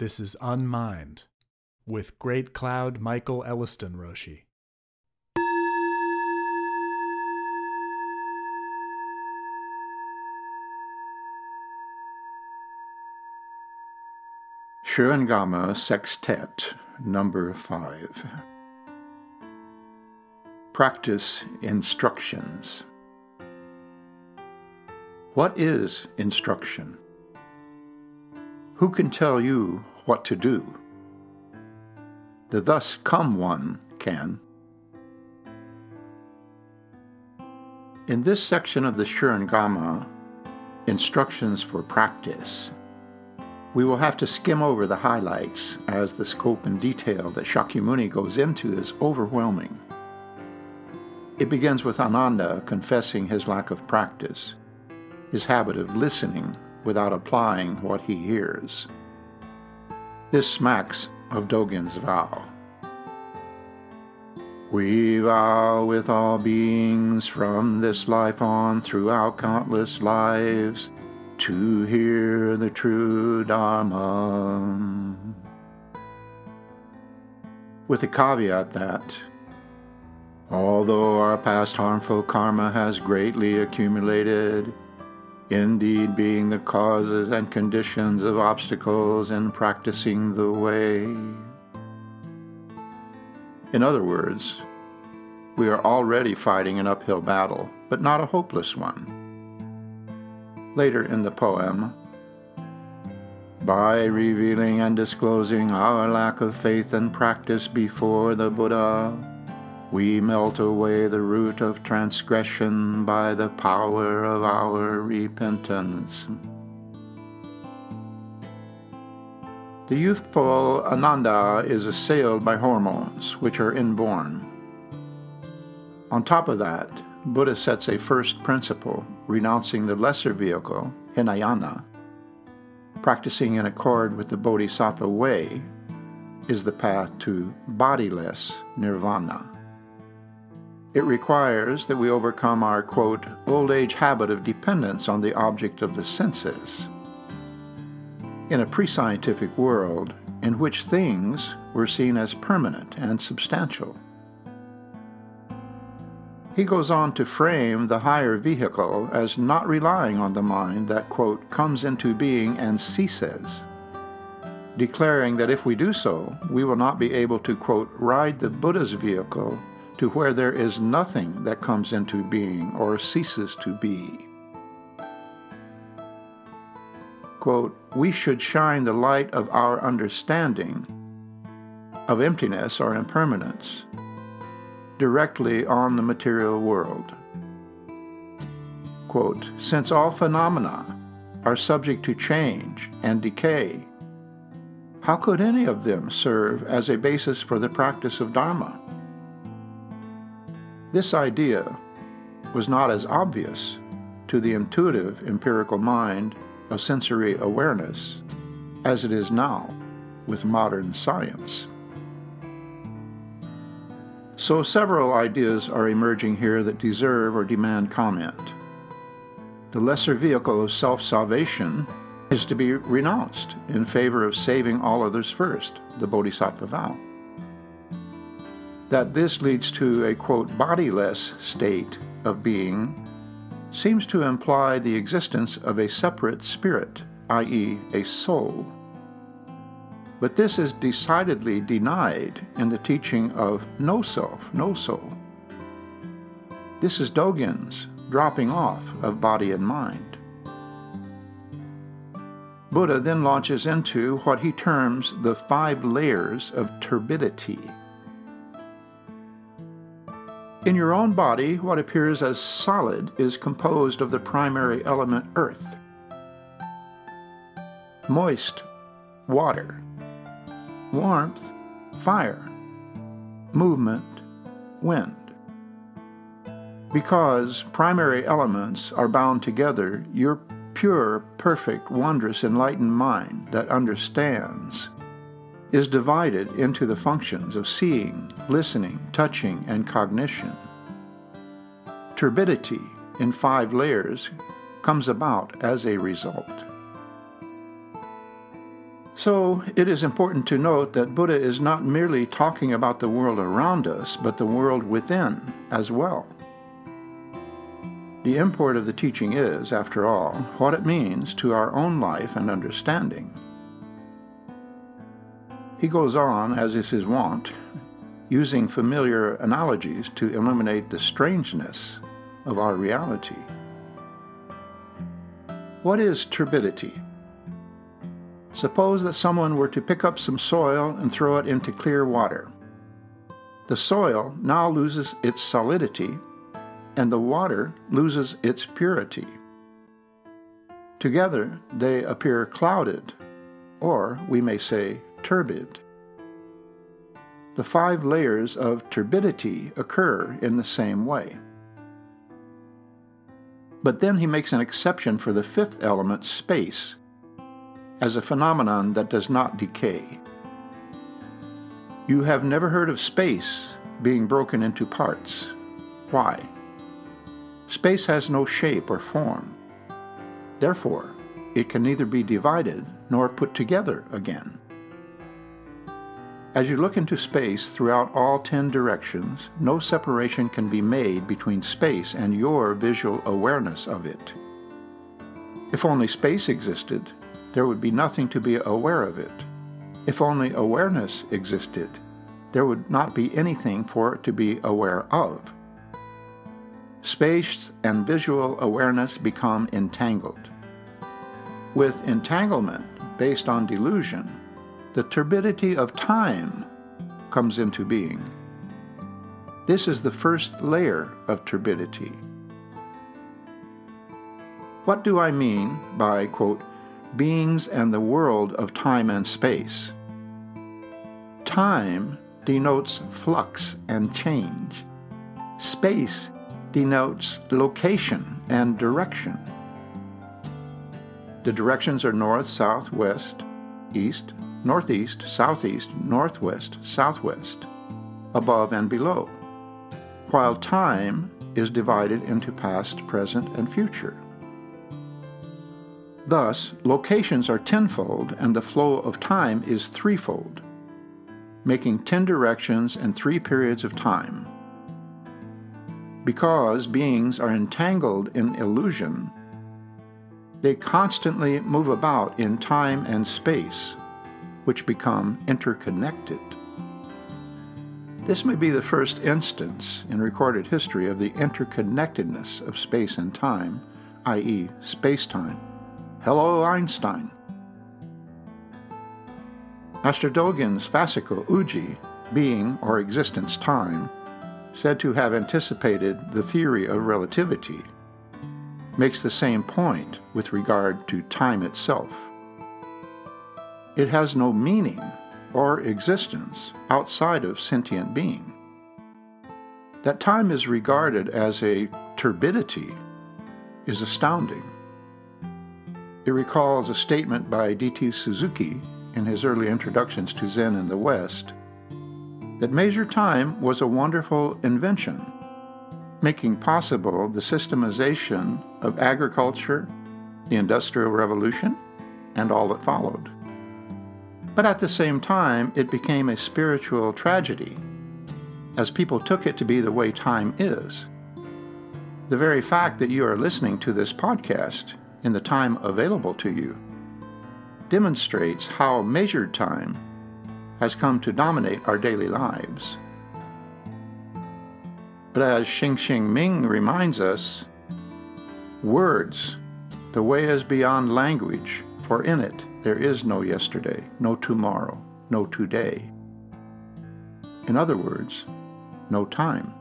This is Unmind with Great Cloud Michael Elliston Roshi. Shurangama Sextet, number 5. Practice Instructions. What is instruction? Who can tell you what to do? The thus come one can. In this section of the Shurangama, Instructions for Practice, we will have to skim over the highlights as the scope and detail that Shakyamuni goes into is overwhelming. It begins with Ananda confessing his lack of practice, his habit of listening without applying what he hears. This smacks of Dogen's vow. We vow with all beings from this life on throughout countless lives to hear the true Dharma. With the caveat that, although our past harmful karma has greatly accumulated, indeed being the causes and conditions of obstacles in practicing the way. In other words, we are already fighting an uphill battle, but not a hopeless one. Later in the poem, by revealing and disclosing our lack of faith and practice before the Buddha, we melt away the root of transgression by the power of our repentance. The youthful Ananda is assailed by hormones, which are inborn. On top of that, Buddha sets a first principle, renouncing the lesser vehicle, Hinayana. Practicing in accord with the Bodhisattva way is the path to bodiless nirvana. It requires that we overcome our, quote, old age habit of dependence on the object of the senses. In a pre scientific world in which things were seen as permanent and substantial. He goes on to frame the higher vehicle as not relying on the mind that, quote, comes into being and ceases, declaring that if we do so, we will not be able to, quote, ride the Buddha's vehicle to where there is nothing that comes into being or ceases to be. Quote, we should shine the light of our understanding of emptiness or impermanence directly on the material world. Quote, since all phenomena are subject to change and decay, how could any of them serve as a basis for the practice of Dharma? This idea was not as obvious to the intuitive empirical mind of sensory awareness as it is now with modern science. So, several ideas are emerging here that deserve or demand comment. The lesser vehicle of self salvation is to be renounced in favor of saving all others first, the Bodhisattva vow that this leads to a quote bodiless state of being seems to imply the existence of a separate spirit, i.e., a soul. But this is decidedly denied in the teaching of no self, no soul. This is Dogen's dropping off of body and mind. Buddha then launches into what he terms the five layers of turbidity in your own body, what appears as solid is composed of the primary element earth, moist, water, warmth, fire, movement, wind. Because primary elements are bound together, your pure, perfect, wondrous, enlightened mind that understands is divided into the functions of seeing, listening, touching, and cognition. Turbidity in five layers comes about as a result. So it is important to note that Buddha is not merely talking about the world around us, but the world within as well. The import of the teaching is, after all, what it means to our own life and understanding. He goes on, as is his wont, using familiar analogies to illuminate the strangeness of our reality. What is turbidity? Suppose that someone were to pick up some soil and throw it into clear water. The soil now loses its solidity, and the water loses its purity. Together, they appear clouded, or we may say turbid. The five layers of turbidity occur in the same way. But then he makes an exception for the fifth element, space, as a phenomenon that does not decay. You have never heard of space being broken into parts. Why? Space has no shape or form. Therefore, it can neither be divided nor put together again. As you look into space throughout all ten directions, no separation can be made between space and your visual awareness of it. If only space existed, there would be nothing to be aware of it. If only awareness existed, there would not be anything for it to be aware of. Space and visual awareness become entangled. With entanglement based on delusion, the turbidity of time comes into being. This is the first layer of turbidity. What do I mean by, quote, beings and the world of time and space? Time denotes flux and change. Space denotes location and direction. The directions are north, south, west, east, northeast, southeast, northwest, southwest, above and below, while time is divided into past, present, and future. Thus, locations are tenfold and the flow of time is threefold, making ten directions and three periods of time. Because beings are entangled in illusion, they constantly move about in time and space which become interconnected. This may be the first instance in recorded history of the interconnectedness of space and time, i.e., space-time. Hello, Einstein. Master Dogen's fascicle Uji, being or existence time, said to have anticipated the theory of relativity, makes the same point with regard to time itself. It has no meaning or existence outside of sentient being. That time is regarded as a turbidity is astounding. It recalls a statement by D.T. Suzuki in his early introductions to Zen in the West that Measure time was a wonderful invention, making possible the systemization of agriculture, the Industrial Revolution, and all that followed. But at the same time, it became a spiritual tragedy, as people took it to be the way time is. The very fact that you are listening to this podcast in the time available to you demonstrates how measured time has come to dominate our daily lives. But as Xinxin Ming reminds us, words, the way is beyond language, for in it there is no yesterday, no tomorrow, no today. In other words, no time.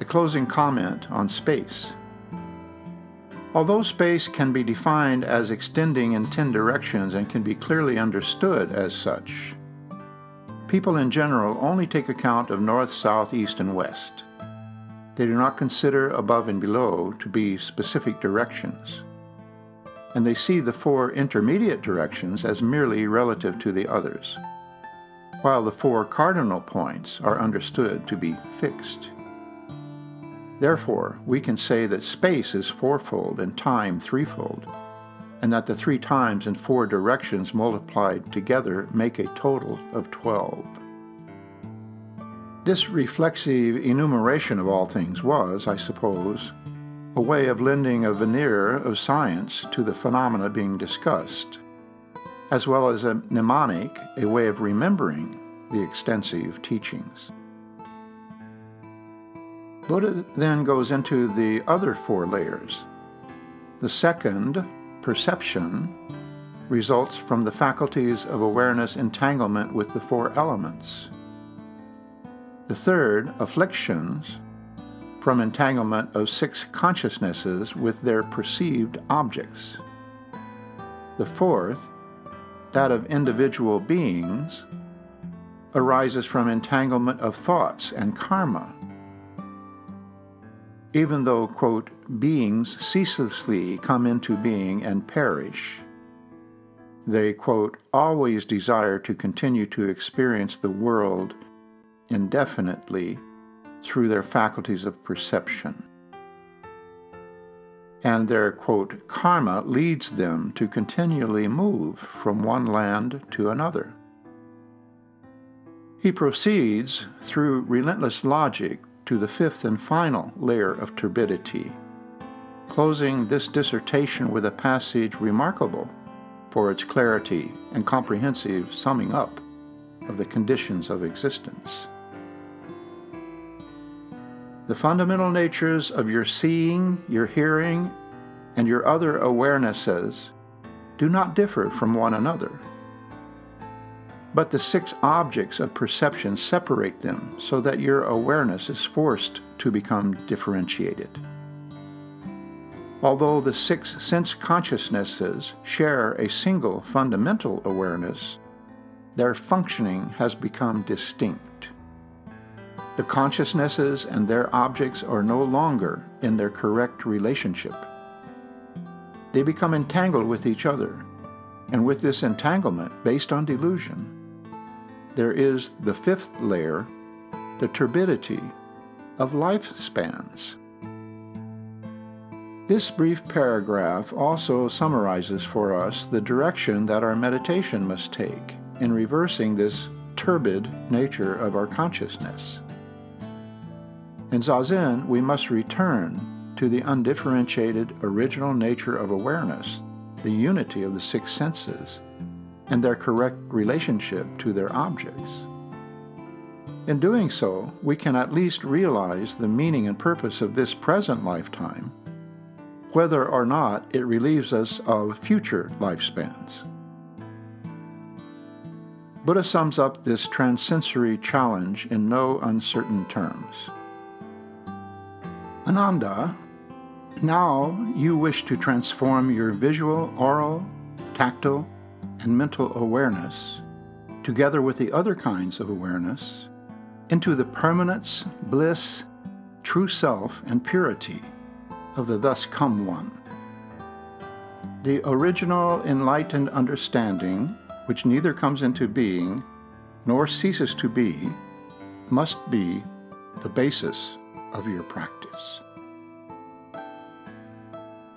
A closing comment on space. Although space can be defined as extending in 10 directions and can be clearly understood as such, people in general only take account of north, south, east, and west. They do not consider above and below to be specific directions and they see the four intermediate directions as merely relative to the others, while the four cardinal points are understood to be fixed. Therefore, we can say that space is fourfold and time threefold, and that the three times and four directions multiplied together make a total of 12. This reflexive enumeration of all things was, I suppose, a way of lending a veneer of science to the phenomena being discussed, as well as a mnemonic, a way of remembering the extensive teachings. Buddha then goes into the other four layers. The second, perception, results from the faculties of awareness entanglement with the four elements. The third, afflictions, from entanglement of six consciousnesses with their perceived objects. The fourth, that of individual beings, arises from entanglement of thoughts and karma. Even though, quote, beings ceaselessly come into being and perish, they, quote, always desire to continue to experience the world indefinitely through their faculties of perception. And their, quote, karma leads them to continually move from one land to another. He proceeds through relentless logic to the fifth and final layer of turbidity, closing this dissertation with a passage remarkable for its clarity and comprehensive summing up of the conditions of existence. The fundamental natures of your seeing, your hearing, and your other awarenesses do not differ from one another. But the six objects of perception separate them so that your awareness is forced to become differentiated. Although the six sense consciousnesses share a single fundamental awareness, their functioning has become distinct. The consciousnesses and their objects are no longer in their correct relationship. They become entangled with each other, and with this entanglement based on delusion, there is the fifth layer, the turbidity of lifespans. This brief paragraph also summarizes for us the direction that our meditation must take in reversing this turbid nature of our consciousness. In Zazen, we must return to the undifferentiated original nature of awareness, the unity of the six senses, and their correct relationship to their objects. In doing so, we can at least realize the meaning and purpose of this present lifetime, whether or not it relieves us of future lifespans. Buddha sums up this transsensory challenge in no uncertain terms. Ananda, now you wish to transform your visual, oral, tactile, and mental awareness, together with the other kinds of awareness, into the permanence, bliss, true self, and purity of the thus come one. The original enlightened understanding, which neither comes into being nor ceases to be, must be the basis of your practice.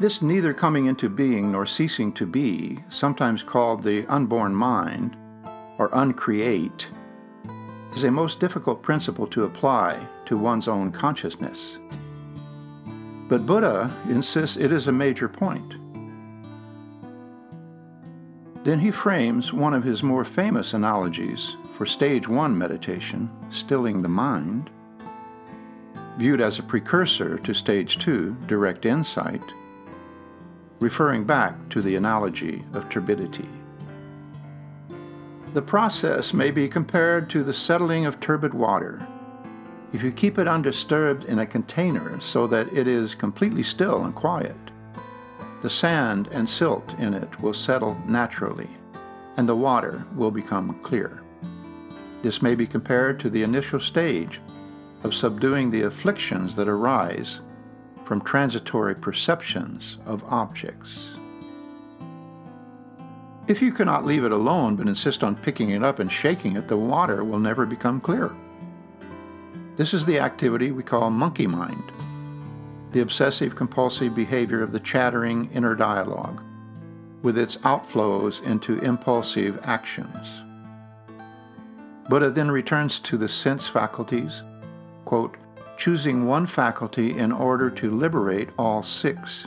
This neither coming into being nor ceasing to be, sometimes called the unborn mind, or uncreate, is a most difficult principle to apply to one's own consciousness. But Buddha insists it is a major point. Then he frames one of his more famous analogies for stage one meditation, stilling the mind, viewed as a precursor to stage two, direct insight, referring back to the analogy of turbidity. The process may be compared to the settling of turbid water. If you keep it undisturbed in a container so that it is completely still and quiet, the sand and silt in it will settle naturally, and the water will become clear. This may be compared to the initial stage of subduing the afflictions that arise from transitory perceptions of objects. If you cannot leave it alone but insist on picking it up and shaking it, the water will never become clear. This is the activity we call monkey mind, the obsessive compulsive behavior of the chattering inner dialogue, with its outflows into impulsive actions. Buddha then returns to the sense faculties, quote, choosing one faculty in order to liberate all six.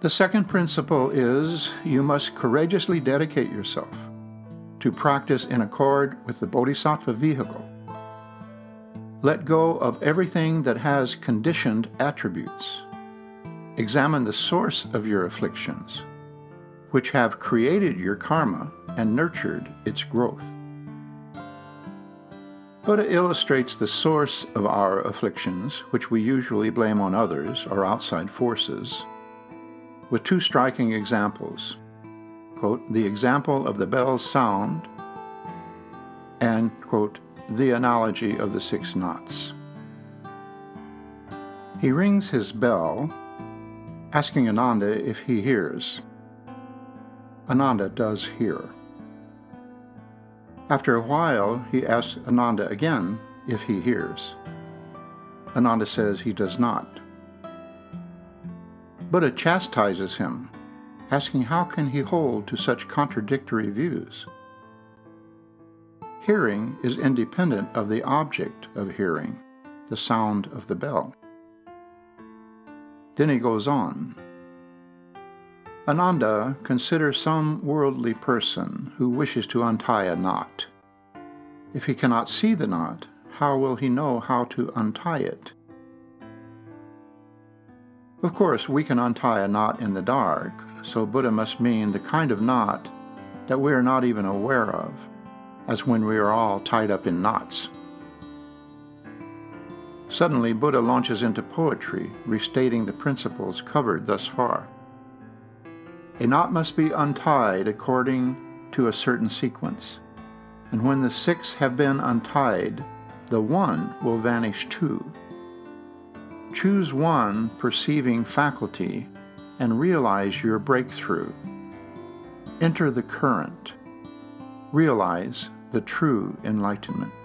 The second principle is you must courageously dedicate yourself to practice in accord with the Bodhisattva vehicle. Let go of everything that has conditioned attributes. Examine the source of your afflictions, which have created your karma and nurtured its growth. Buddha illustrates the source of our afflictions, which we usually blame on others or outside forces, with two striking examples. Quote, the example of the bell's sound and, quote, the analogy of the six knots. He rings his bell, asking Ananda if he hears. Ananda does hear. After a while, he asks Ananda again if he hears. Ananda says he does not. Buddha chastises him, asking how can he hold to such contradictory views? Hearing is independent of the object of hearing, the sound of the bell. Then he goes on. Ananda, consider some worldly person who wishes to untie a knot. If he cannot see the knot, how will he know how to untie it? Of course, we can untie a knot in the dark, so Buddha must mean the kind of knot that we are not even aware of, as when we are all tied up in knots. Suddenly, Buddha launches into poetry, restating the principles covered thus far. A knot must be untied according to a certain sequence, and when the six have been untied, the one will vanish too. Choose one perceiving faculty and realize your breakthrough. Enter the current. Realize the true enlightenment.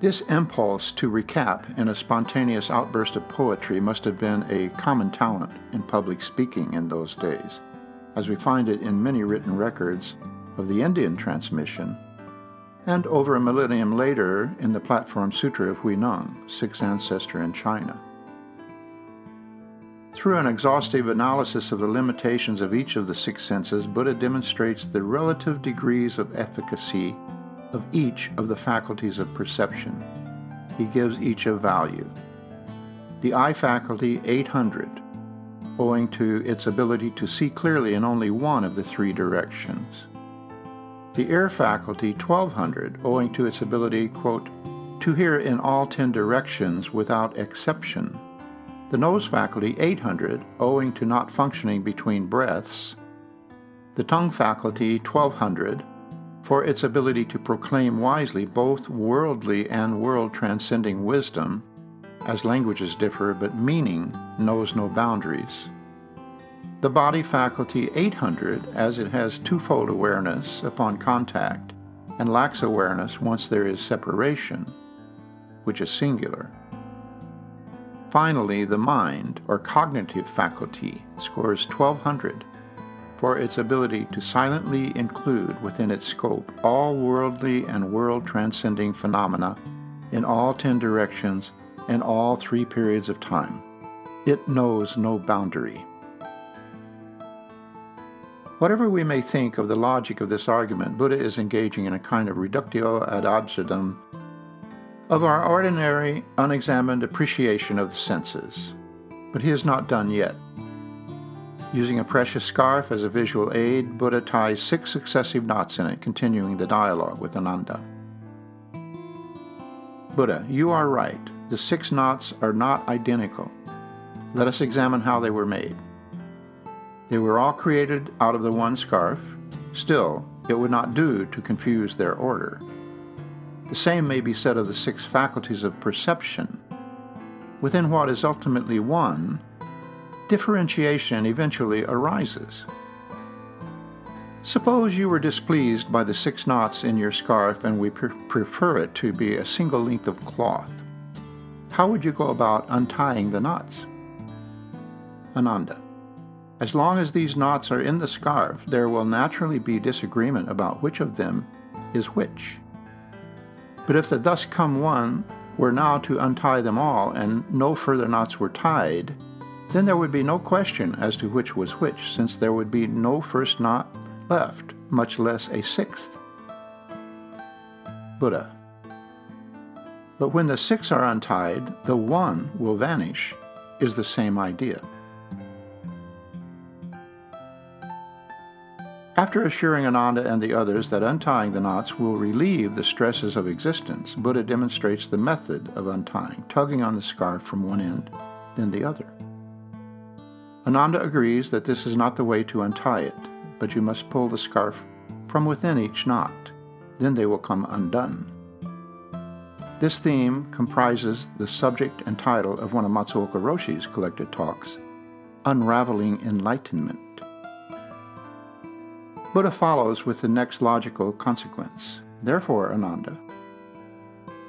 This impulse to recap in a spontaneous outburst of poetry must have been a common talent in public speaking in those days, as we find it in many written records of the Indian transmission and over a millennium later in the Platform Sutra of Huineng, sixth ancestor in China. Through an exhaustive analysis of the limitations of each of the six senses, Buddha demonstrates the relative degrees of efficacy of each of the faculties of perception. He gives each a value. The eye faculty, 800, owing to its ability to see clearly in only one of the three directions the ear faculty 1200 owing to its ability, quote, to hear in all ten directions without exception. The nose faculty 800 owing to not functioning between breaths. The tongue faculty 1200 for its ability to proclaim wisely both worldly and world transcending wisdom, as languages differ, but meaning knows no boundaries. The body faculty 800, as it has twofold awareness upon contact and lacks awareness once there is separation, which is singular. Finally, the mind, or cognitive faculty, scores 1200 for its ability to silently include within its scope all worldly and world transcending phenomena in all ten directions and all three periods of time. It knows no boundary. Whatever we may think of the logic of this argument, Buddha is engaging in a kind of reductio ad absurdum of our ordinary, unexamined appreciation of the senses. But he is not done yet. Using a precious scarf as a visual aid, Buddha ties six successive knots in it, continuing the dialogue with Ananda. Buddha, you are right. The six knots are not identical. Let us examine how they were made. They were all created out of the one scarf. Still, it would not do to confuse their order. The same may be said of the six faculties of perception. Within what is ultimately one, differentiation eventually arises. Suppose you were displeased by the six knots in your scarf and we pre- prefer it to be a single length of cloth. How would you go about untying the knots? Ananda. As long as these knots are in the scarf, there will naturally be disagreement about which of them is which. But if the thus come one were now to untie them all and no further knots were tied, then there would be no question as to which was which, since there would be no first knot left, much less a sixth. Buddha. But when the six are untied, the one will vanish, is the same idea. After assuring Ananda and the others that untying the knots will relieve the stresses of existence, Buddha demonstrates the method of untying, tugging on the scarf from one end, then the other. Ananda agrees that this is not the way to untie it, but you must pull the scarf from within each knot, then they will come undone. This theme comprises the subject and title of one of Matsuoka Roshi's collected talks, Unraveling Enlightenment. Buddha follows with the next logical consequence. Therefore, Ananda,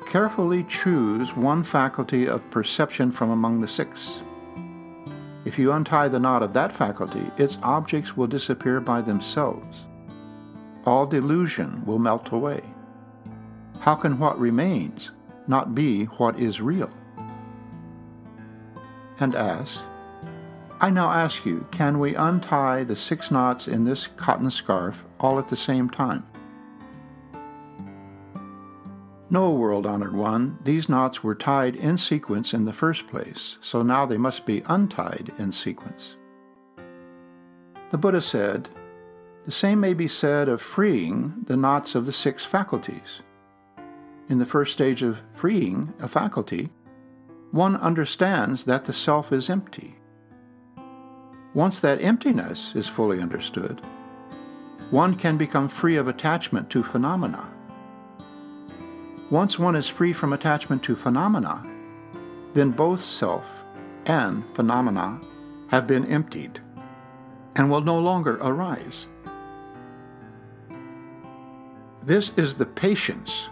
carefully choose one faculty of perception from among the six. If you untie the knot of that faculty, its objects will disappear by themselves. All delusion will melt away. How can what remains not be what is real? And ask, I now ask you, can we untie the six knots in this cotton scarf all at the same time? No, world honored one, these knots were tied in sequence in the first place, so now they must be untied in sequence. The Buddha said, The same may be said of freeing the knots of the six faculties. In the first stage of freeing a faculty, one understands that the self is empty once that emptiness is fully understood, one can become free of attachment to phenomena. Once one is free from attachment to phenomena, then both self and phenomena have been emptied and will no longer arise. This is the patience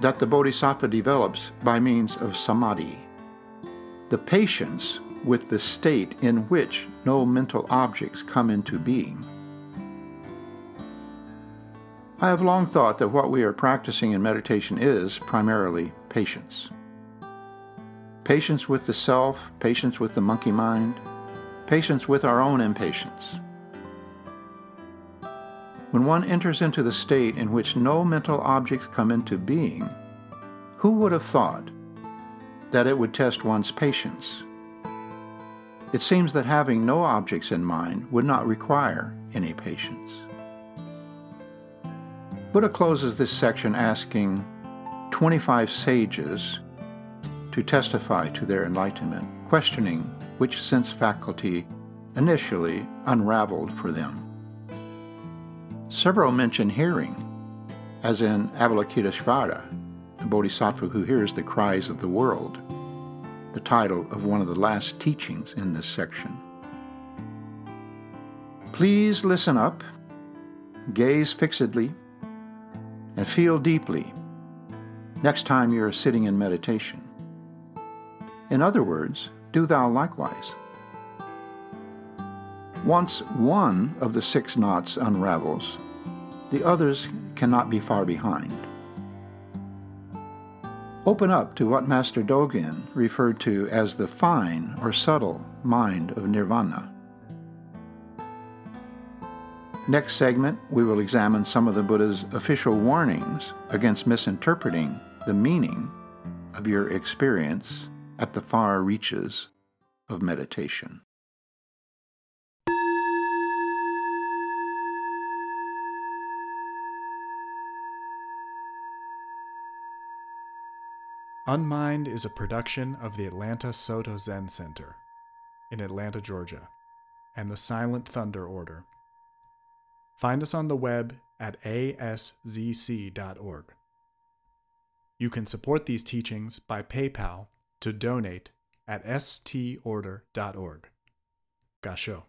that the Bodhisattva develops by means of samadhi. The patience with the state in which no mental objects come into being. I have long thought that what we are practicing in meditation is primarily patience. Patience with the self, patience with the monkey mind, patience with our own impatience. When one enters into the state in which no mental objects come into being, who would have thought that it would test one's patience it seems that having no objects in mind would not require any patience. Buddha closes this section asking 25 sages to testify to their enlightenment, questioning which sense faculty initially unraveled for them. Several mention hearing, as in Avalokiteshvara, the bodhisattva who hears the cries of the world the title of one of the last teachings in this section. Please listen up, gaze fixedly, and feel deeply next time you are sitting in meditation. In other words, do thou likewise. Once one of the six knots unravels, the others cannot be far behind. Open up to what Master Dogen referred to as the fine or subtle mind of nirvana. Next segment, we will examine some of the Buddha's official warnings against misinterpreting the meaning of your experience at the far reaches of meditation. Unmind is a production of the Atlanta Soto Zen Center in Atlanta, Georgia, and the Silent Thunder Order. Find us on the web at aszc.org. You can support these teachings by PayPal to donate at storder.org. Gasho.